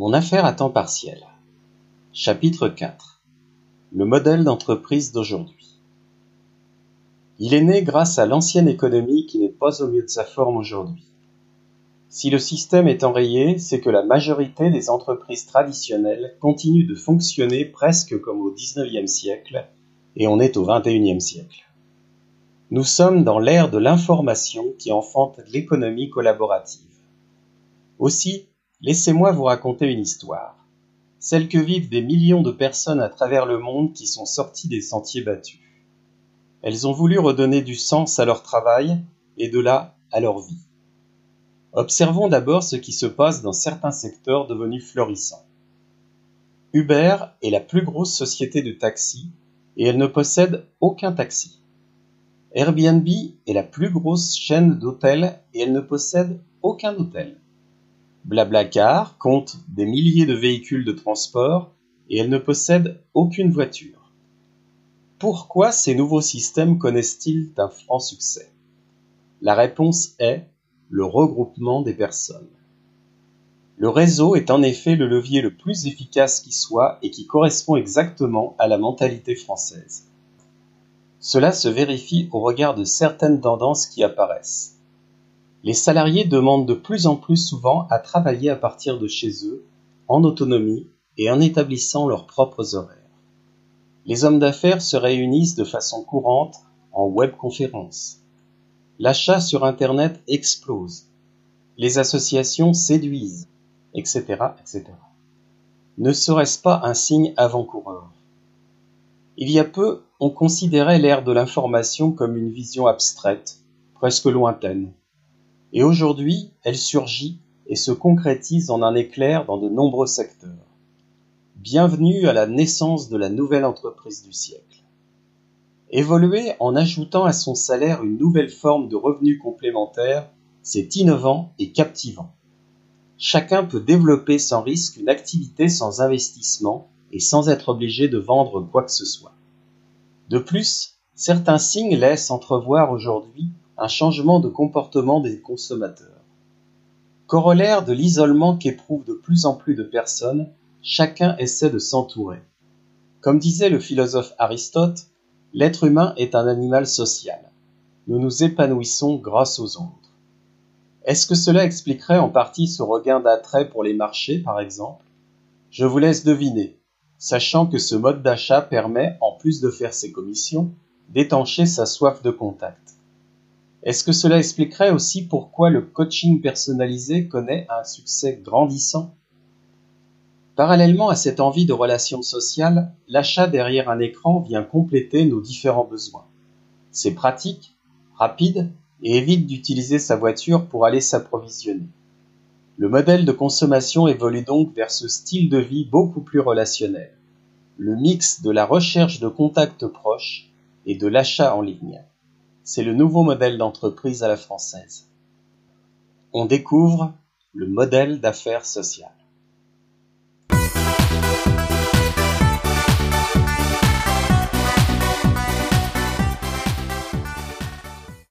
Mon affaire à temps partiel. Chapitre 4. Le modèle d'entreprise d'aujourd'hui. Il est né grâce à l'ancienne économie qui n'est pas au mieux de sa forme aujourd'hui. Si le système est enrayé, c'est que la majorité des entreprises traditionnelles continuent de fonctionner presque comme au XIXe siècle, et on est au XXIe siècle. Nous sommes dans l'ère de l'information qui enfante l'économie collaborative. Aussi, Laissez-moi vous raconter une histoire, celle que vivent des millions de personnes à travers le monde qui sont sorties des sentiers battus. Elles ont voulu redonner du sens à leur travail et de là à leur vie. Observons d'abord ce qui se passe dans certains secteurs devenus florissants. Uber est la plus grosse société de taxi et elle ne possède aucun taxi. Airbnb est la plus grosse chaîne d'hôtels et elle ne possède aucun hôtel. Blablacar compte des milliers de véhicules de transport et elle ne possède aucune voiture. Pourquoi ces nouveaux systèmes connaissent-ils un franc succès? La réponse est le regroupement des personnes. Le réseau est en effet le levier le plus efficace qui soit et qui correspond exactement à la mentalité française. Cela se vérifie au regard de certaines tendances qui apparaissent. Les salariés demandent de plus en plus souvent à travailler à partir de chez eux, en autonomie et en établissant leurs propres horaires. Les hommes d'affaires se réunissent de façon courante en webconférence. L'achat sur Internet explose. Les associations séduisent, etc., etc. Ne serait-ce pas un signe avant-coureur? Il y a peu, on considérait l'ère de l'information comme une vision abstraite, presque lointaine et aujourd'hui elle surgit et se concrétise en un éclair dans de nombreux secteurs. Bienvenue à la naissance de la nouvelle entreprise du siècle. Évoluer en ajoutant à son salaire une nouvelle forme de revenu complémentaire, c'est innovant et captivant. Chacun peut développer sans risque une activité sans investissement et sans être obligé de vendre quoi que ce soit. De plus, certains signes laissent entrevoir aujourd'hui un changement de comportement des consommateurs. Corollaire de l'isolement qu'éprouvent de plus en plus de personnes, chacun essaie de s'entourer. Comme disait le philosophe Aristote, l'être humain est un animal social. Nous nous épanouissons grâce aux autres. Est-ce que cela expliquerait en partie ce regain d'attrait pour les marchés, par exemple? Je vous laisse deviner, sachant que ce mode d'achat permet, en plus de faire ses commissions, d'étancher sa soif de contact. Est-ce que cela expliquerait aussi pourquoi le coaching personnalisé connaît un succès grandissant? Parallèlement à cette envie de relations sociales, l'achat derrière un écran vient compléter nos différents besoins. C'est pratique, rapide et évite d'utiliser sa voiture pour aller s'approvisionner. Le modèle de consommation évolue donc vers ce style de vie beaucoup plus relationnel, le mix de la recherche de contacts proches et de l'achat en ligne. C'est le nouveau modèle d'entreprise à la française. On découvre le modèle d'affaires sociales.